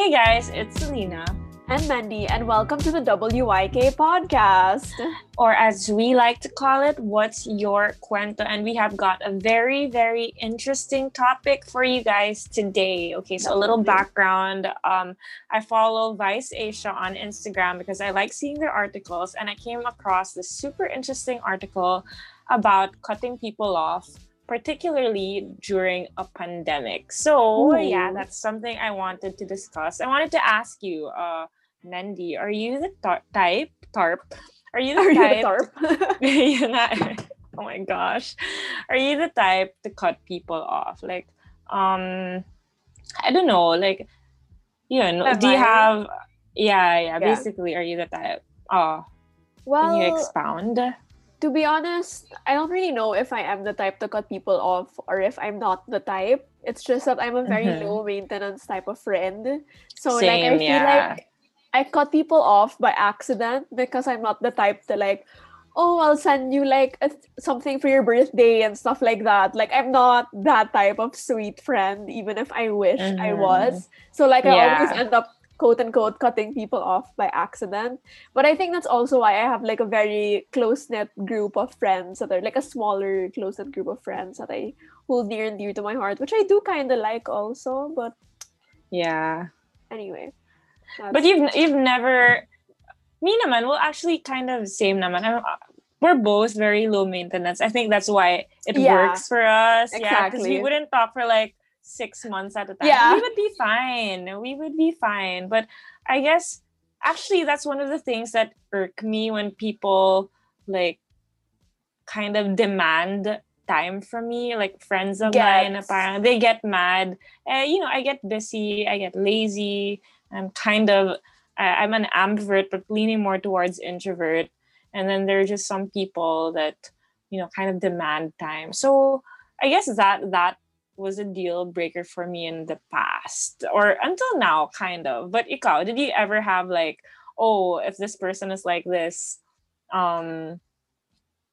Hey guys, it's Celina. And Mandy, and welcome to the WYK podcast. Or as we like to call it, What's Your Kwento? And we have got a very, very interesting topic for you guys today. Okay, so a little background. Um, I follow Vice Asia on Instagram because I like seeing their articles, and I came across this super interesting article about cutting people off particularly during a pandemic. So, Ooh. yeah, that's something I wanted to discuss. I wanted to ask you, uh, Nandi, are you the tar- type, tarp? Are you the are type? You the tarp? oh my gosh. Are you the type to cut people off? Like, um, I don't know, like, you know, do you have, yeah, yeah, yeah, basically, are you the type? Oh, well, can you expound? To be honest, I don't really know if I am the type to cut people off or if I'm not the type. It's just that I'm a very mm-hmm. low maintenance type of friend. So Same, like I feel yeah. like I cut people off by accident because I'm not the type to like, oh, I'll send you like a, something for your birthday and stuff like that. Like I'm not that type of sweet friend, even if I wish mm-hmm. I was. So like I yeah. always end up quote unquote cutting people off by accident. But I think that's also why I have like a very close knit group of friends that are like a smaller close knit group of friends that I hold near and dear to my heart, which I do kind of like also. But yeah. Anyway. But you've you've never me naman well actually kind of same naman. I'm, we're both very low maintenance. I think that's why it yeah, works for us. Exactly. Yeah, because we wouldn't talk for like six months at a time, yeah. we would be fine. We would be fine. But I guess actually that's one of the things that irk me when people like kind of demand time from me like friends of yes. mine parang, they get mad uh, you know i get busy i get lazy i'm kind of i'm an ambivert but leaning more towards introvert and then there are just some people that you know kind of demand time so i guess that that was a deal breaker for me in the past or until now kind of but ikaw did you ever have like oh if this person is like this um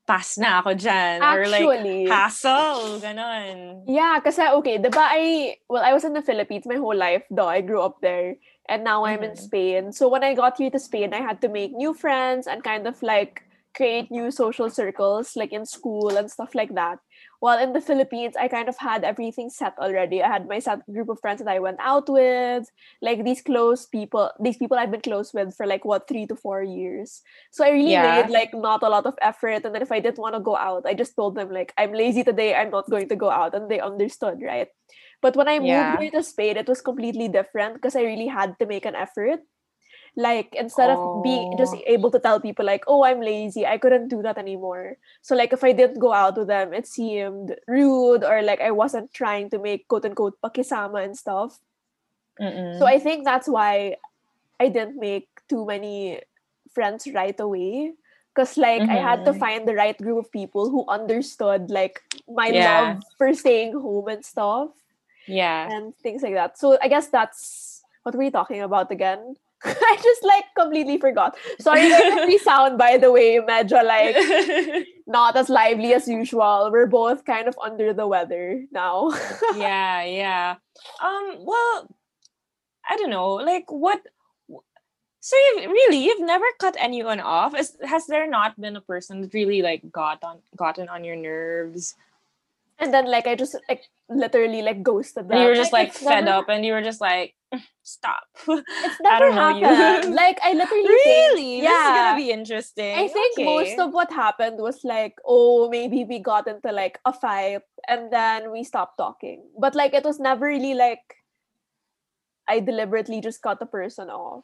pass na ako dyan. Actually, or like, hassle, ganon. Yeah, kasi okay, diba I, well, I was in the Philippines my whole life, though. I grew up there. And now I'm mm-hmm. in Spain. So when I got here to Spain, I had to make new friends and kind of like create new social circles, like in school and stuff like that. While in the Philippines, I kind of had everything set already. I had my set group of friends that I went out with, like these close people, these people I've been close with for like what three to four years. So I really yeah. made like not a lot of effort. And then if I didn't want to go out, I just told them like I'm lazy today. I'm not going to go out, and they understood, right? But when I moved yeah. here to Spain, it was completely different because I really had to make an effort like instead oh. of being just able to tell people like oh i'm lazy i couldn't do that anymore so like if i didn't go out with them it seemed rude or like i wasn't trying to make quote unquote pakisama and stuff Mm-mm. so i think that's why i didn't make too many friends right away because like mm-hmm. i had to mm-hmm. find the right group of people who understood like my yeah. love for staying home and stuff yeah and things like that so i guess that's what were we talking about again I just like completely forgot. Sorry if we sound, by the way, medyo like not as lively as usual. We're both kind of under the weather now. yeah, yeah. Um, well, I don't know. Like what so you really you've never cut anyone off? Is, has there not been a person that really like got on gotten on your nerves? And then like I just like literally like ghosted them. And you were just like, like fed never... up and you were just like stop. It's never I don't know happened. you. like I literally really think, yeah. This is gonna be interesting. I think okay. most of what happened was like, oh, maybe we got into like a fight and then we stopped talking. But like it was never really like I deliberately just cut the person off.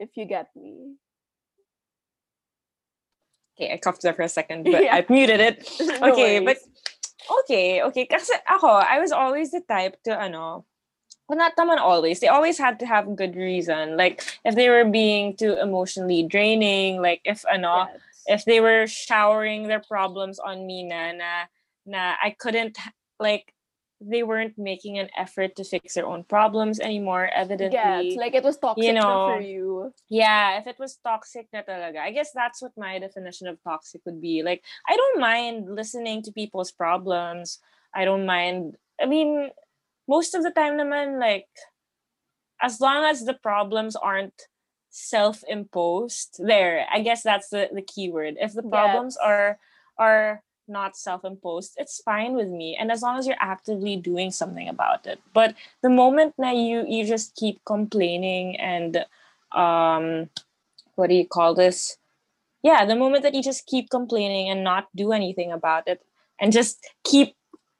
If you get me. Okay, I coughed there for a second, but yeah. I muted it. Okay, no but okay, okay. Kasi ako, I was always the type to ano, well, not naman always. They always had to have good reason. Like if they were being too emotionally draining, like if ano, yes. if they were showering their problems on me na na, na I couldn't like they weren't making an effort to fix their own problems anymore evidently yes, like it was toxic you know, for you. yeah if it was toxic na talaga. I guess that's what my definition of toxic would be. Like i don't mind listening to people's problems. I don't mind i mean most of the time naman like as long as the problems aren't self-imposed there i guess that's the the key word. If the problems yes. are are not self-imposed it's fine with me. And as long as you're actively doing something about it. But the moment that you you just keep complaining and um what do you call this? Yeah the moment that you just keep complaining and not do anything about it and just keep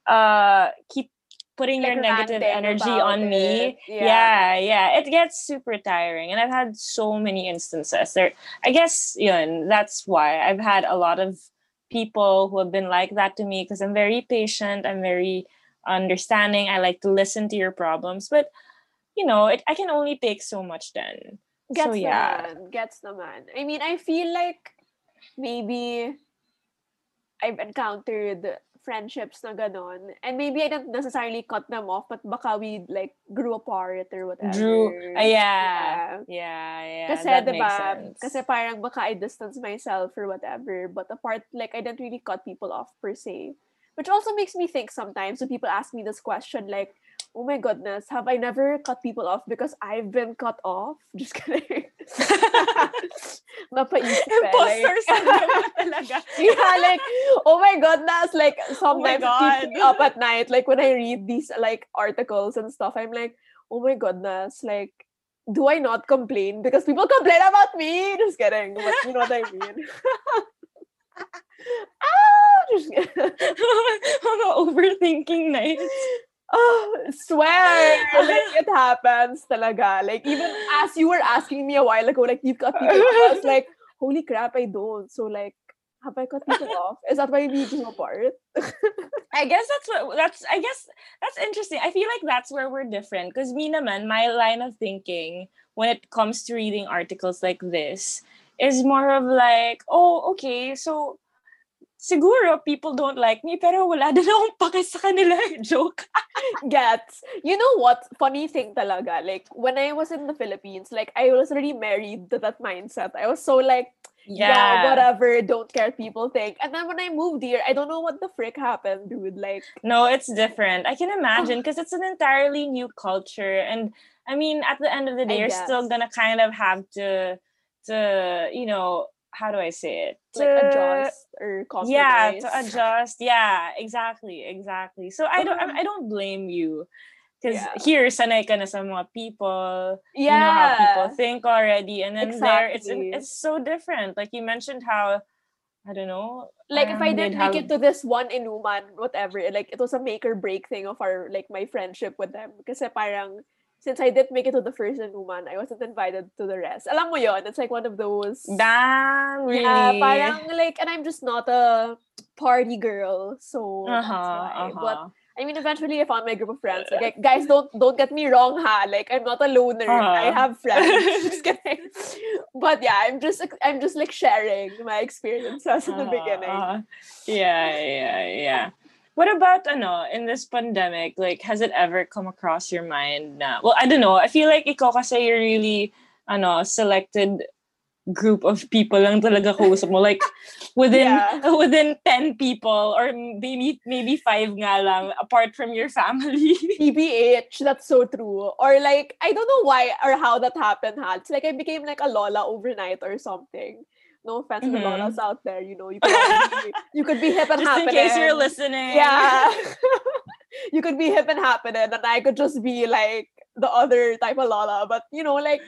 uh keep putting like your negative energy on me yeah. yeah. yeah it gets super tiring. And i've had so many instances. There i guess you know that's why i've had a lot of people who have been like that to me because i'm very patient i'm very understanding i like to listen to your problems but you know it, i can only take so much then. Gets so, yeah. man, gets the man. I mean i feel like maybe i've encountered friendships na ganon. And maybe I didn't necessarily cut them off, but baka we like grew apart or whatever. Drew. Uh, yeah. Yeah, yeah. yeah. Kasi, that diba, kasi parang baka I distance myself or whatever. But apart, like, I didn't really cut people off per se. Which also makes me think sometimes when people ask me this question, like, oh my goodness, have I never cut people off because I've been cut off? Just kidding. Mapaisip eh. Imposter syndrome talaga. yeah, like, oh my goodness, like, sometimes oh me up at night. Like, when I read these, like, articles and stuff, I'm like, oh my goodness, like, do I not complain? Because people complain about me. Just kidding. But you know what I mean? ah, just Mga overthinking nights oh, swear, like it happens talaga. Like even as you were asking me a while ago, like you've cut people off, I was like, holy crap, I don't. So like, have I cut people off? Is that why we grew apart? I guess that's what that's. I guess that's interesting. I feel like that's where we're different. Because me naman, my line of thinking when it comes to reading articles like this is more of like, oh, okay, so siguro people don't like me, pero wala din akong pake sa kanila. Eh. Joke. Gets. You know what? Funny thing talaga. Like, when I was in the Philippines, like, I was already married to that mindset. I was so like, yeah. yeah, whatever, don't care people think. And then when I moved here, I don't know what the frick happened, dude. Like, no, it's different. I can imagine because it's an entirely new culture. And I mean, at the end of the day, I you're guess. still gonna kind of have to, to, you know, how do I say it? Like adjust or compromise. Yeah, to adjust. Yeah, exactly, exactly. So I don't, mm-hmm. I don't blame you. Because yeah. here, sanay ka na sa mga people. Yeah. You know how people think already. And then exactly. there, it's it's so different. Like you mentioned how, I don't know. Like if I um, didn't make it to this one inuman, whatever, like it was a make or break thing of our, like my friendship with them. Kasi parang, since I didn't make it to the first Inuman, I wasn't invited to the rest. Alam mo yon, it's like one of those. Damn, really? Yeah, parang like, and I'm just not a party girl, so uh-huh, that's why. Uh-huh. But I mean, eventually I found my group of friends. Like, guys, don't don't get me wrong, ha. Like, I'm not a loner. Uh-huh. I have friends. just kidding. But yeah, I'm just I'm just like sharing my experiences in the uh-huh, beginning. Yeah, yeah, yeah. What about ano in this pandemic? Like, has it ever come across your mind? Na, well, I don't know. I feel like ikaw kasi you're really ano selected group of people lang talaga kausap mo. Like, within yeah. within 10 people or maybe maybe five nga lang apart from your family. TBH, that's so true. Or like, I don't know why or how that happened, ha? It's like I became like a Lola overnight or something no offense mm-hmm. to the Lolas mm-hmm. out there, you know, you could be, you could be hip and just happening. in case you're listening. Yeah. you could be hip and happening, and I could just be like the other type of Lola. But you know, like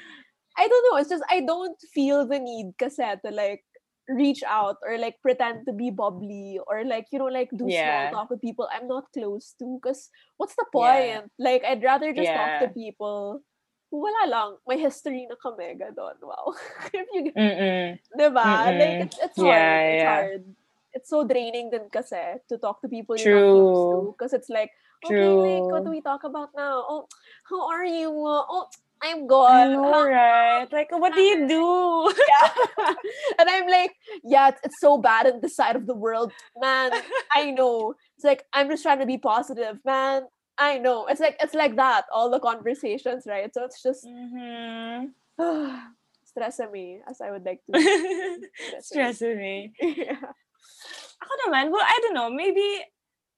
I don't know, it's just I don't feel the need kasi to like reach out or like pretend to be bubbly or like you know like do yeah. small talk with people I'm not close to because what's the point? Yeah. Like I'd rather just yeah. talk to people wala lang, may history na kami, gano'n. Wow. if you, Mm-mm. Diba? Mm-mm. Like, it's, it's hard. Yeah, it's yeah. hard. It's so draining din kasi to talk to people True. you're not to. Because it's like, okay, True. like, what do we talk about now? Oh, how are you? Oh, I'm know, huh? right? Like, what do you do? yeah. and I'm like, yeah, it's, it's so bad in this side of the world. Man, I know. It's like, I'm just trying to be positive. Man, I know. It's like it's like that. All the conversations, right? So it's just mm-hmm. stress me as I would like to. stress me. yeah. Ako naman, well, I don't know. Maybe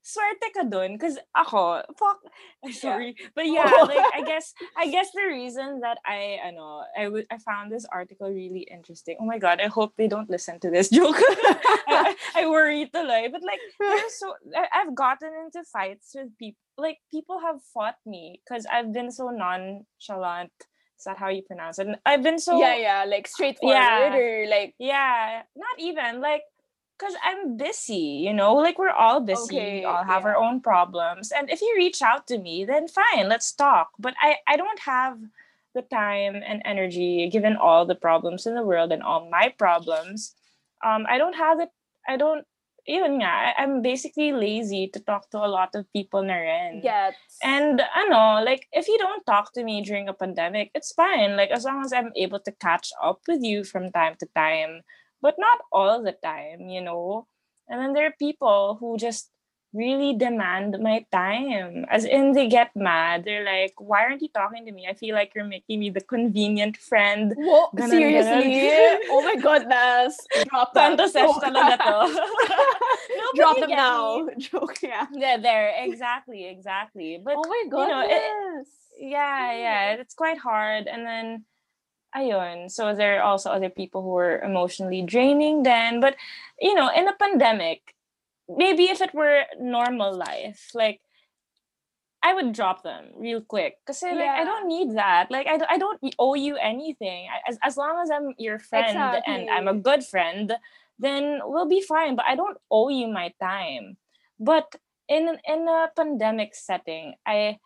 swerte ka dun. Cause ako, fuck, sorry. Yeah. But yeah, like, I guess, I guess the reason that I, ano, I, w- I found this article really interesting. Oh my God, I hope they don't listen to this joke. I, I worry tuloy. But like, so, I've gotten into fights with people. Like, people have fought me because I've been so nonchalant. Is that how you pronounce it? I've been so yeah, yeah, like straightforward yeah, or like yeah, not even like because I'm busy, you know, like we're all busy, okay, we all have yeah. our own problems. And if you reach out to me, then fine, let's talk. But I, I don't have the time and energy, given all the problems in the world and all my problems. Um, I don't have it, I don't even yeah, I'm basically lazy to talk to a lot of people na rin. Yes. And I know, like if you don't talk to me during a pandemic, it's fine. Like as long as I'm able to catch up with you from time to time but not all the time, you know. And then there are people who just really demand my time. As in, they get mad. They're like, why aren't you talking to me? I feel like you're making me the convenient friend. Whoa, seriously? oh my goodness. Oh. Drop them. Tanto talaga to. no, Drop them now. Me. Joke, yeah. Yeah, there. Exactly, exactly. But, oh my goodness. You know, it, yeah, yeah. Hmm. It's quite hard. And then, ayun. So there are also other people who are emotionally draining then. But, you know, in a pandemic, maybe if it were normal life, like, I would drop them real quick because yeah. like I don't need that. Like I, I don't owe you anything. As as long as I'm your friend exactly. and I'm a good friend, then we'll be fine. But I don't owe you my time. But in in a pandemic setting, I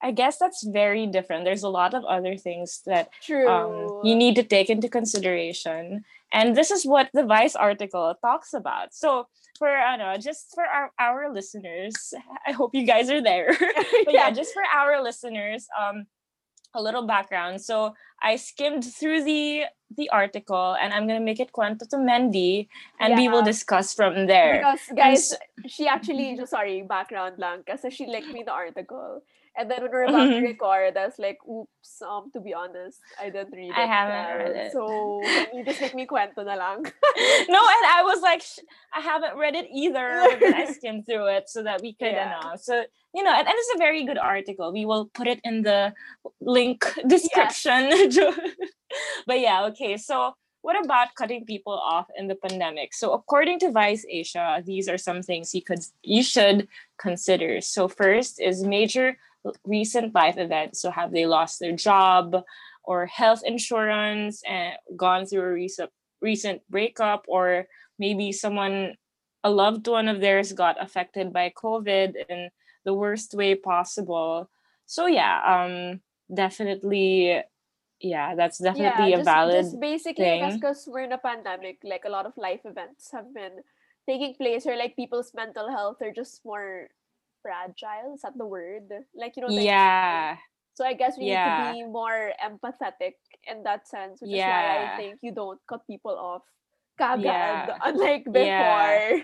I guess that's very different. There's a lot of other things that um, you need to take into consideration. And this is what the Vice article talks about. So for I know, just for our, our listeners, I hope you guys are there. but yeah. just for our listeners, um, a little background. So I skimmed through the the article and I'm gonna make it kwento to Mendy and yeah. we will discuss from there. Because guys, so, she actually sorry, background lang kasi she linked me the article. And then when we are about to record, I was like, oops, um, to be honest, I didn't read it. I haven't read it. So, you just make me kwento na lang. no, and I was like, I haven't read it either. But I skimmed through it so that we could, yeah. know. So, you know, and, and, it's a very good article. We will put it in the link description. Yes. but yeah, okay. So, what about cutting people off in the pandemic? So, according to Vice Asia, these are some things you could you should consider. So, first is major recent life events. So, have they lost their job or health insurance and gone through a recent recent breakup, or maybe someone, a loved one of theirs, got affected by COVID in the worst way possible. So, yeah, um, definitely yeah that's definitely yeah, a valid just basically because we're in a pandemic like a lot of life events have been taking place or like people's mental health are just more fragile. Is that the word? Like you know. Yeah. So I guess we yeah. need to be more empathetic in that sense, which yeah. is why I think you don't cut people off kagad, yeah. unlike before. Yeah.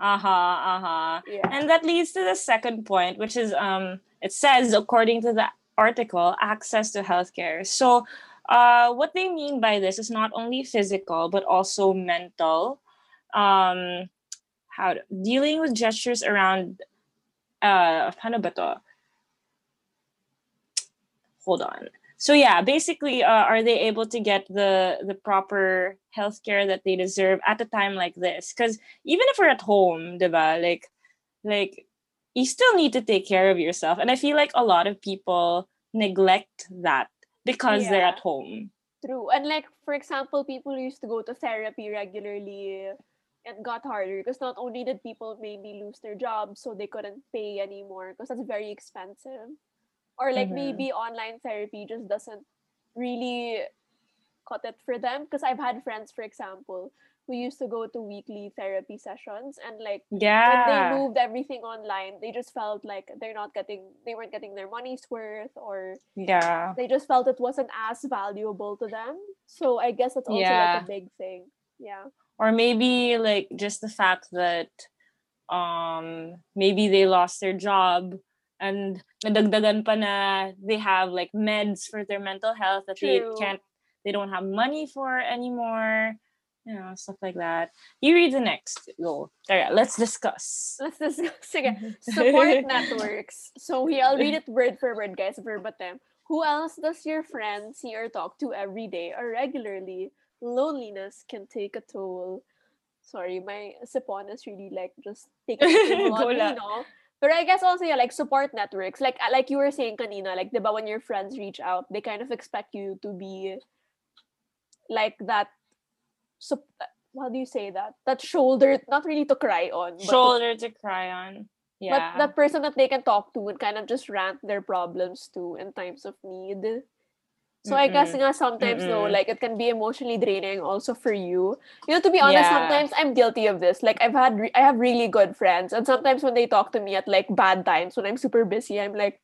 Uh-huh, uh-huh. Yeah. And that leads to the second point, which is um it says according to the article, access to healthcare. So uh what they mean by this is not only physical but also mental. Um how to, dealing with gestures around uh, paano? Hold on. So yeah, basically, uh, are they able to get the the proper healthcare that they deserve at a time like this? Because even if we're at home, diba, like, like you still need to take care of yourself, and I feel like a lot of people neglect that because yeah. they're at home. True, and like for example, people used to go to therapy regularly it got harder because not only did people maybe lose their jobs so they couldn't pay anymore because that's very expensive. Or like mm-hmm. maybe online therapy just doesn't really cut it for them because i've had friends for example who used to go to weekly therapy sessions and like yeah when they moved everything online they just felt like they're not getting they weren't getting their money's worth or yeah. they just felt it wasn't as valuable to them. So i guess that's also yeah. like a big thing. Yeah or maybe like just the fact that um maybe they lost their job and nadagdagan pa na they have like meds for their mental health that True. they can't they don't have money for anymore you know stuff like that. You read the next. Go. Right, let's discuss. Let's discuss. again Support networks. So we I'll read it word for word, guys, verbatim. Who else does your friend see or talk to every day or regularly? Loneliness can take a toll. Sorry, my sipon is really like just taking on me, no? But I guess also yeah, like support networks. Like uh, like you were saying kanina, like diba when your friends reach out, they kind of expect you to be like that so how do you say that? That shoulder, not really to cry on. Shoulder to, to cry on. Yeah. But that person that they can talk to and kind of just rant their problems to in times of need. So Mm-mm. I guess nga sometimes though, like it can be emotionally draining also for you. You know, to be honest, yeah. sometimes I'm guilty of this. Like I've had, re- I have really good friends, and sometimes when they talk to me at like bad times when I'm super busy, I'm like,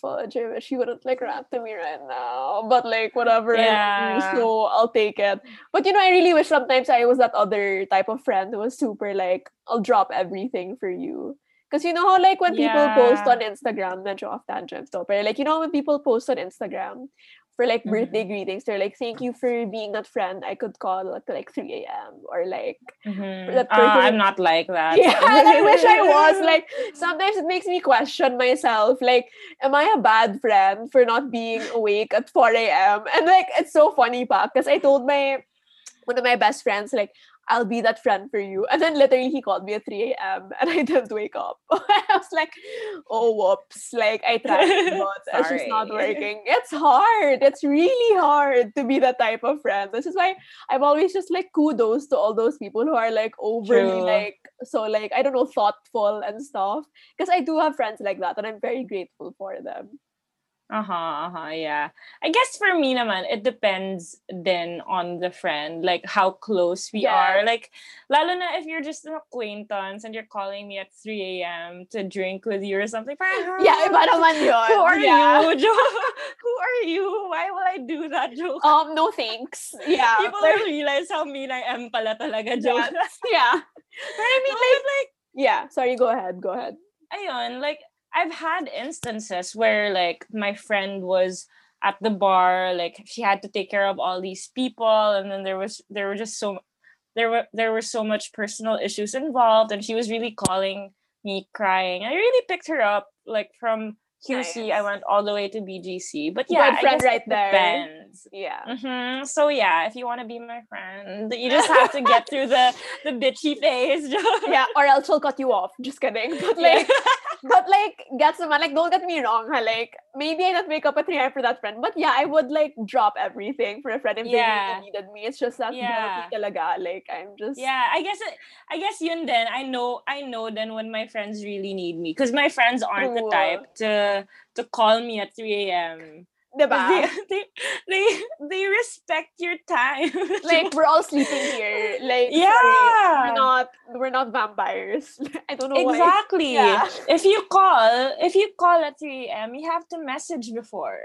fudge, I wish you wouldn't like rant to me right now. But like whatever, yeah. so I'll take it. But you know, I really wish sometimes I was that other type of friend who was super like, I'll drop everything for you. Because you know how like when yeah. people post on Instagram, medyo off tangent to, but like you know when people post on Instagram for like birthday mm-hmm. greetings. They're like, "Thank you for being that friend I could call at like 3 a.m." or like mm-hmm. that person. Uh, I'm not like that. Yeah, I wish I was. Like sometimes it makes me question myself. Like, am I a bad friend for not being awake at 4 a.m.? And like it's so funny, pa, because I told my one of my best friends like I'll be that friend for you. And then literally he called me at 3 a.m. and I didn't wake up. I was like, oh whoops. Like I tried, but it's just not working. It's hard. It's really hard to be that type of friend. This is why I'm always just like kudos to all those people who are like overly True. like so like I don't know, thoughtful and stuff. Because I do have friends like that and I'm very grateful for them. Uh-huh, uh-huh, yeah. I guess for me naman, it depends then on the friend, like how close we yeah. are. Like, lalo na if you're just an acquaintance and you're calling me at 3 a.m. to drink with you or something. Parang, yeah, iba naman yun. Who are yeah. you, Who are you? Why will I do that, joke? Um, no thanks. Yeah. People will realize how mean I am pala talaga, joke. yeah. But I mean, no, like, like, yeah, sorry, go ahead, go ahead. Ayun, like, I've had instances where like my friend was at the bar, like she had to take care of all these people, and then there was there were just so there were there were so much personal issues involved, and she was really calling me crying. I really picked her up like from QC, nice. I went all the way to BGC. But yeah, Good friend right there. Depends. Yeah. Mm-hmm. So yeah, if you want to be my friend, you just have to get through the the bitchy phase. yeah, or else she'll cut you off. Just kidding. But like, but like, get some like. Don't get me wrong. Like, maybe I don't wake up at three for that friend, but yeah, I would like drop everything for a friend if yeah. they really needed me. It's just that yeah. talaga. Like, I'm just yeah. I guess it, I guess yun then. I know I know then when my friends really need me because my friends aren't Ooh. the type to to call me at 3 a.m. Diba? They, they, they, they respect your time. like we're all sleeping here. Like yeah, sorry, we're not we're not vampires. I don't know exactly. Yeah. If you call, if you call at 3 a.m., you have to message before.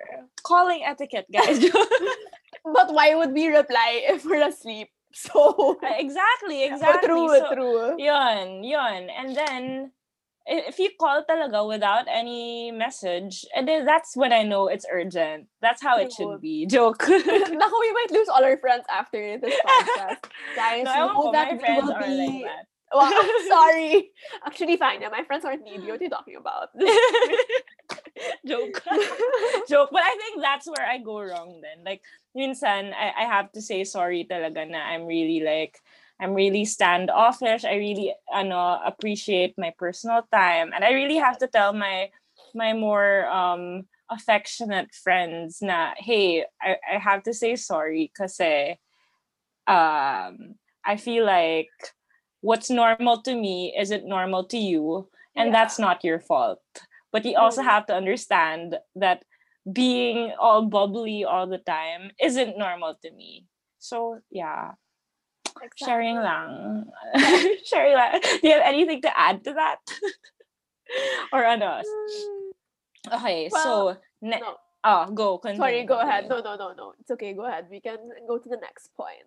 Calling etiquette, guys. but why would we reply if we're asleep? So exactly, exactly. true, so, true. Yun, yun. And then if you call talaga without any message, and then that's when I know it's urgent. That's how it should be. Joke. Naku, we might lose all our friends after this podcast. Guys, no, know that we will be... Like well, I'm sorry. Actually, fine. My friends aren't needy. What are you talking about? Joke. Joke. But I think that's where I go wrong then. Like, minsan, I, I have to say sorry talaga na I'm really like, I'm really standoffish. I really ano, appreciate my personal time. And I really have to tell my my more um, affectionate friends na, hey, I, I have to say sorry because um, I feel like what's normal to me isn't normal to you. And yeah. that's not your fault. But you also mm. have to understand that being all bubbly all the time isn't normal to me. So yeah, Exactly. Sharing lang. Sharing lang. Do you have anything to add to that? or ano? Okay, well, so ne- no. oh, go. Continue, Sorry, go ahead. No, no, no, no. It's okay. Go ahead. We can go to the next point.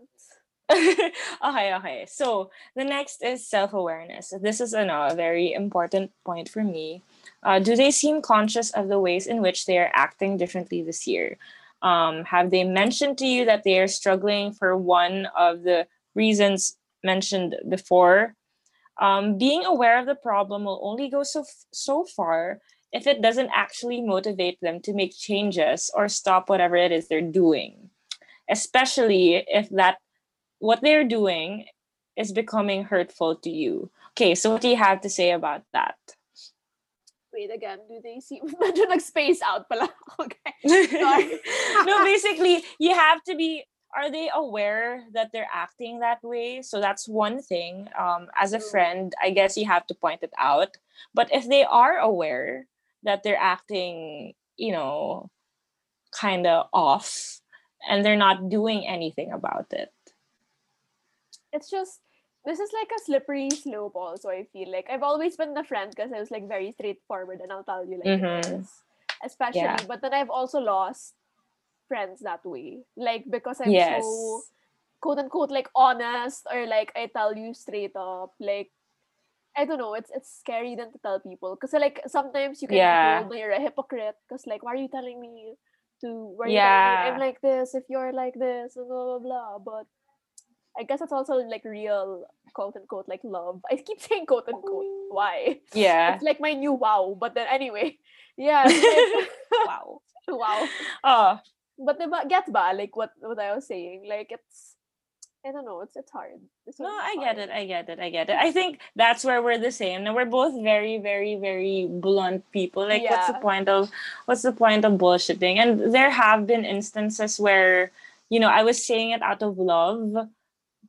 okay, okay. So the next is self-awareness. This is ano, a very important point for me. Uh, do they seem conscious of the ways in which they are acting differently this year? Um, have they mentioned to you that they are struggling for one of the reasons mentioned before, um, being aware of the problem will only go so so far if it doesn't actually motivate them to make changes or stop whatever it is they're doing. Especially if that what they're doing is becoming hurtful to you. Okay so what do you have to say about that? Wait again do they see medyo nag-space out pala. Okay no basically you have to be are they aware that they're acting that way? So that's one thing um, as a friend i guess you have to point it out. But if they are aware that they're acting you know kind of off and they're not doing anything about it. It's just this is like a slippery slope also i feel like i've always been the friend because i was like very straightforward and i'll tell you like mm-hmm. this especially yeah. but then i've also lost friends that way. Like because I'm yes. so quote unquote like honest or like I tell you straight up. Like I don't know, it's it's scary then to tell people. Because like sometimes you can yeah. feel you're a hypocrite because like why are you telling me to why yeah. I'm like this if you're like this and blah blah blah. But I guess it's also like real quote unquote like love. I keep saying quote unquote. Why? Yeah. It's like my new wow. But then anyway. Yeah. Like, wow. wow. Oh, but diba, gets ba? Like what what I was saying. Like it's I don't know. It's it's hard. It's no, I get it. I get it. I get it. I think that's where we're the same. And we're both very, very, very blunt people. Like, yeah. what's the point of what's the point of bullshitting? And there have been instances where, you know, I was saying it out of love,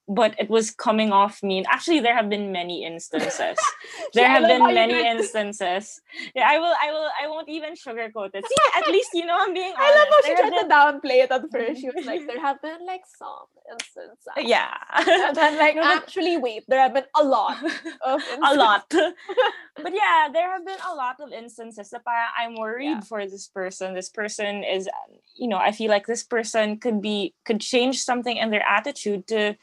but it was coming off mean. Actually, there have been many instances. there have been many instances. Yeah, I will. I will. I won't even sugarcoat it. See, at least you know I'm being. Honest. I love how she tried been... to downplay it at first. She was like, "There have been like some instances." Yeah, and then like, actually, wait, there have been a lot of a lot. but yeah, there have been a lot of instances that I'm worried yeah. for this person. This person is, you know, I feel like this person could be could change something in their attitude to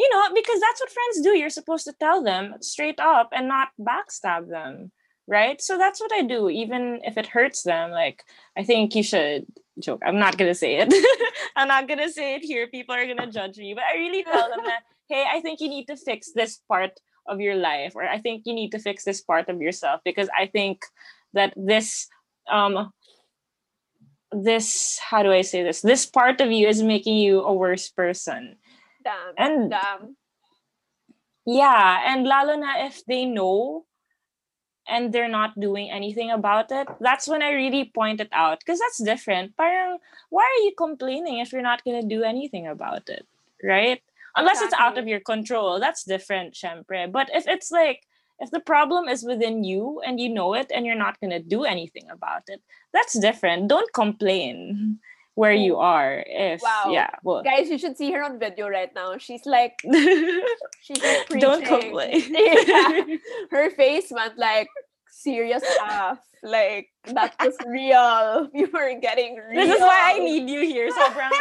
you know, because that's what friends do. You're supposed to tell them straight up and not backstab them, right? So that's what I do, even if it hurts them. Like, I think you should joke. I'm not gonna say it. I'm not gonna say it here. People are gonna judge me, but I really tell them that, hey, I think you need to fix this part of your life, or I think you need to fix this part of yourself because I think that this um this how do I say this? This part of you is making you a worse person Damn. And damn. Um, yeah, and lalo na if they know and they're not doing anything about it, that's when I really point it out because that's different. Parang, why are you complaining if you're not gonna do anything about it, right? Unless exactly. it's out of your control, that's different, syempre. But if it's like if the problem is within you and you know it and you're not gonna do anything about it, that's different. Don't complain where you are if wow. yeah well guys you should see her on video right now she's like she's like preaching. don't complain yeah. her face went like serious stuff like that was real you were getting real. this is why i need you here so brown.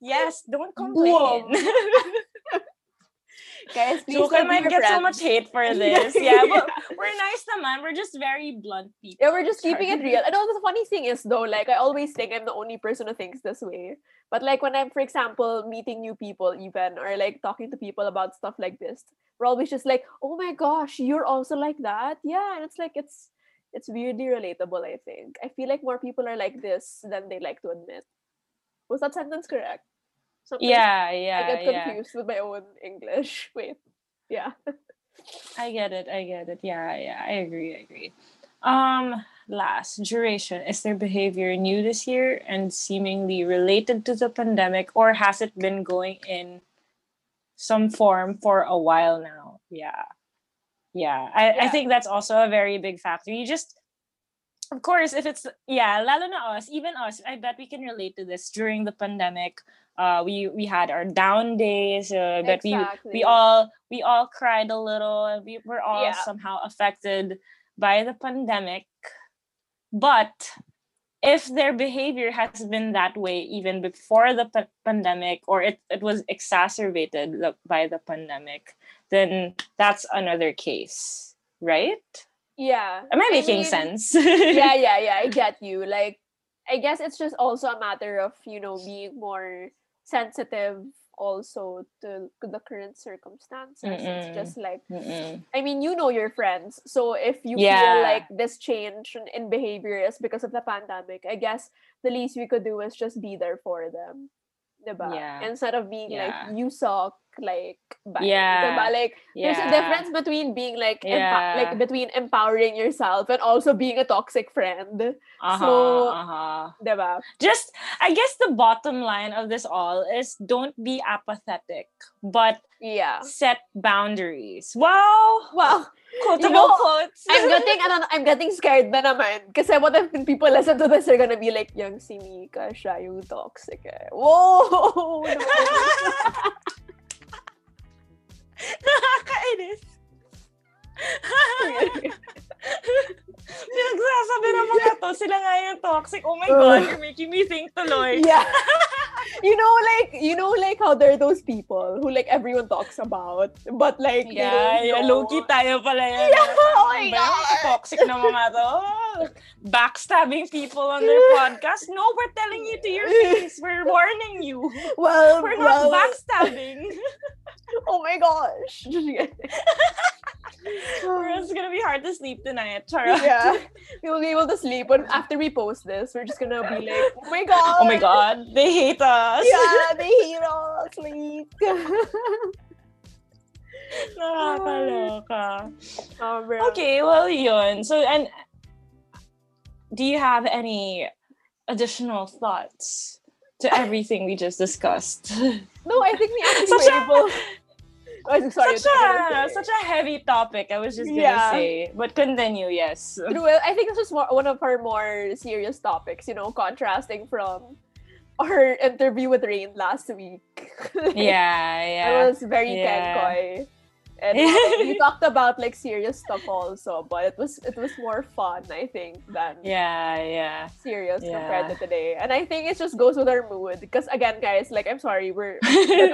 yes don't complain Guys, please so might get friends. so much hate for this. yeah, but we're nice man. We're just very blunt people. Yeah, we're just keeping it real. And also the funny thing is though, like I always think I'm the only person who thinks this way. But like when I'm, for example, meeting new people even or like talking to people about stuff like this, we're always just like, oh my gosh, you're also like that. Yeah. And it's like it's it's weirdly relatable, I think. I feel like more people are like this than they like to admit. Was that sentence correct? Sometimes yeah, yeah. I get confused yeah. with my own English. Wait. Yeah. I get it. I get it. Yeah, yeah. I agree. I agree. Um, last duration. Is their behavior new this year and seemingly related to the pandemic, or has it been going in some form for a while now? Yeah. Yeah. I, yeah. I think that's also a very big factor. You just of course, if it's yeah, lalo na us, even us, I bet we can relate to this during the pandemic uh, we we had our down days uh, exactly. we we all we all cried a little and we were all yeah. somehow affected by the pandemic but if their behavior has been that way even before the p- pandemic or it, it was exacerbated by the pandemic then that's another case right yeah am i making I mean, sense yeah yeah yeah i get you like i guess it's just also a matter of you know being more sensitive also to, the current circumstances. Mm-mm. It's just like Mm-mm. I mean, you know your friends. So if you yeah. feel like this change in behavior is because of the pandemic, I guess the least we could do is just be there for them. Diba? Yeah. Instead of being yeah. like you suck, like yeah, diba? like yeah. there's a difference between being like yeah. like between empowering yourself and also being a toxic friend. Uh-huh, so, uh-huh. diba? Just I guess the bottom line of this all is don't be apathetic, but yeah, set boundaries. Wow, wow. Quotable you know, quotes. I'm getting, ano, I'm getting scared na naman. Kasi what if people listen to this, they're gonna be like, yung si Mika, siya yung toxic eh. Whoa! Nakakainis. Pinagsasabi ng mga to, sila nga yung toxic. Oh my God, you're making me think tuloy. Yeah. you know, like, you know, like how there are those people who like everyone talks about, but like, yeah, yeah, low-key tayo pala yan. Yeah, oh my God. Toxic na mga to. Backstabbing people on their podcast. No, we're telling you to your face. We're warning you. Well, we're well, not backstabbing. Oh my gosh. it's gonna be hard to sleep tonight. Chara. Yeah. We will be able to sleep but after we post this, we're just gonna be like, oh my god. Oh my god. They hate us. Yeah, they hate us. Like Nakakaloka. Oh, okay, well yun. So and do you have any additional thoughts to everything we just discussed? No, I think we actually were able Sorry, such a such a heavy topic. I was just gonna yeah. say, but continue. Yes. I think this was more, one of our more serious topics. You know, contrasting from our interview with Rain last week. yeah, yeah. It was very yeah. kenkoy and we talked about like serious stuff also but it was it was more fun i think than yeah yeah. serious yeah. compared to today. And i think it just goes with our mood because again guys like i'm sorry we're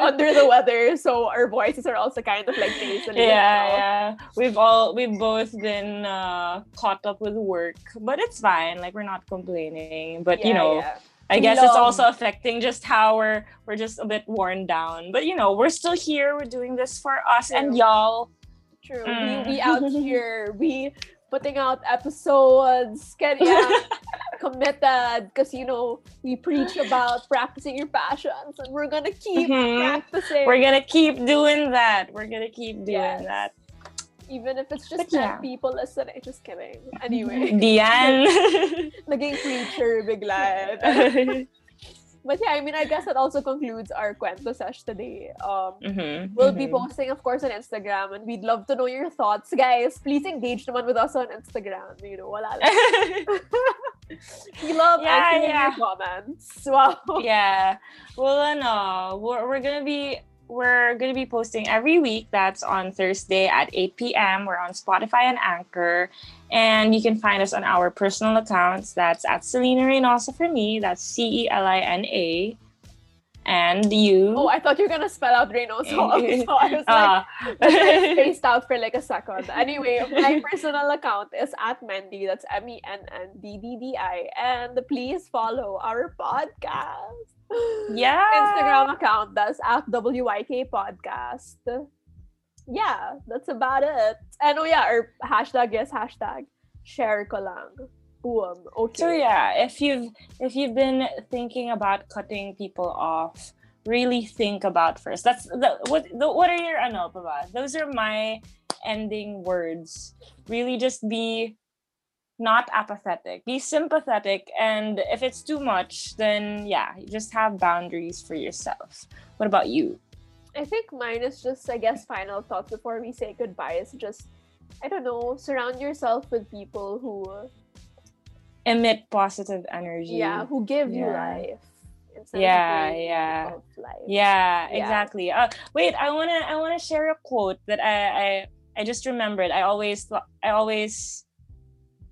under the weather so our voices are also kind of like nasally yeah yeah. We've all we've both been uh caught up with work but it's fine like we're not complaining but yeah, you know yeah I guess it's also affecting just how we're we're just a bit worn down. But you know, we're still here. We're doing this for us True. and y'all. True. Mm. We, we out here. We putting out episodes. Get yeah, committed because you know we preach about practicing your passions, and we're gonna keep mm-hmm. practicing. We're gonna keep doing that. We're gonna keep doing yes. that even if it's just 10 yeah. people listening. Just kidding. Anyway. Diyan. Naging preacher bigla. but yeah, I mean, I guess that also concludes our Kwento Sesh today. Um, mm-hmm, we'll mm-hmm. be posting, of course, on Instagram, and we'd love to know your thoughts, guys. Please engage naman with us on Instagram. You know, wala we love yeah, answering yeah. your comments. Wow. Yeah. Well, ano, we're, we're gonna be we're going to be posting every week. That's on Thursday at 8 p.m. We're on Spotify and Anchor. And you can find us on our personal accounts. That's at Celina Reynosa for me. That's C E L I N A. And you. Oh, I thought you were going to spell out Reynosa. so I was uh. like, spaced out for like a second. Anyway, my personal account is at Mendy. That's M E N N D D D I. And please follow our podcast yeah instagram account that's at wyk podcast yeah that's about it and oh yeah our hashtag is hashtag share ko lang Boom. okay. so yeah if you've if you've been thinking about cutting people off really think about first. That's the what the, what are your ano ba those are my ending words. Really just be not apathetic. Be sympathetic and if it's too much then yeah you just have boundaries for yourself. What about you? I think mine is just i guess final thoughts before we say goodbye is just i don't know surround yourself with people who emit positive energy yeah who give yeah. you life yeah yeah yeah exactly uh, wait i want to i want to share a quote that I, I i just remembered i always i always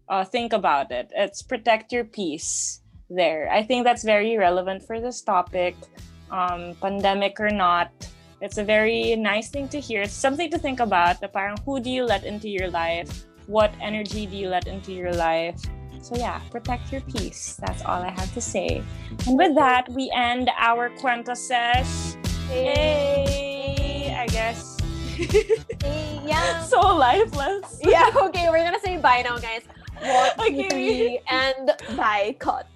uh, think about it. It's protect your peace there. I think that's very relevant for this topic, um, pandemic or not. It's a very nice thing to hear. It's something to think about. The parang who do you let into your life? What energy do you let into your life? So yeah, protect your peace. That's all I have to say. And with that, we end our Kwento Sesh. Hey, I guess. hey, yeah. So lifeless. Yeah, okay, we're gonna say bye now, guys. One, okay. two, three, and bye, cut.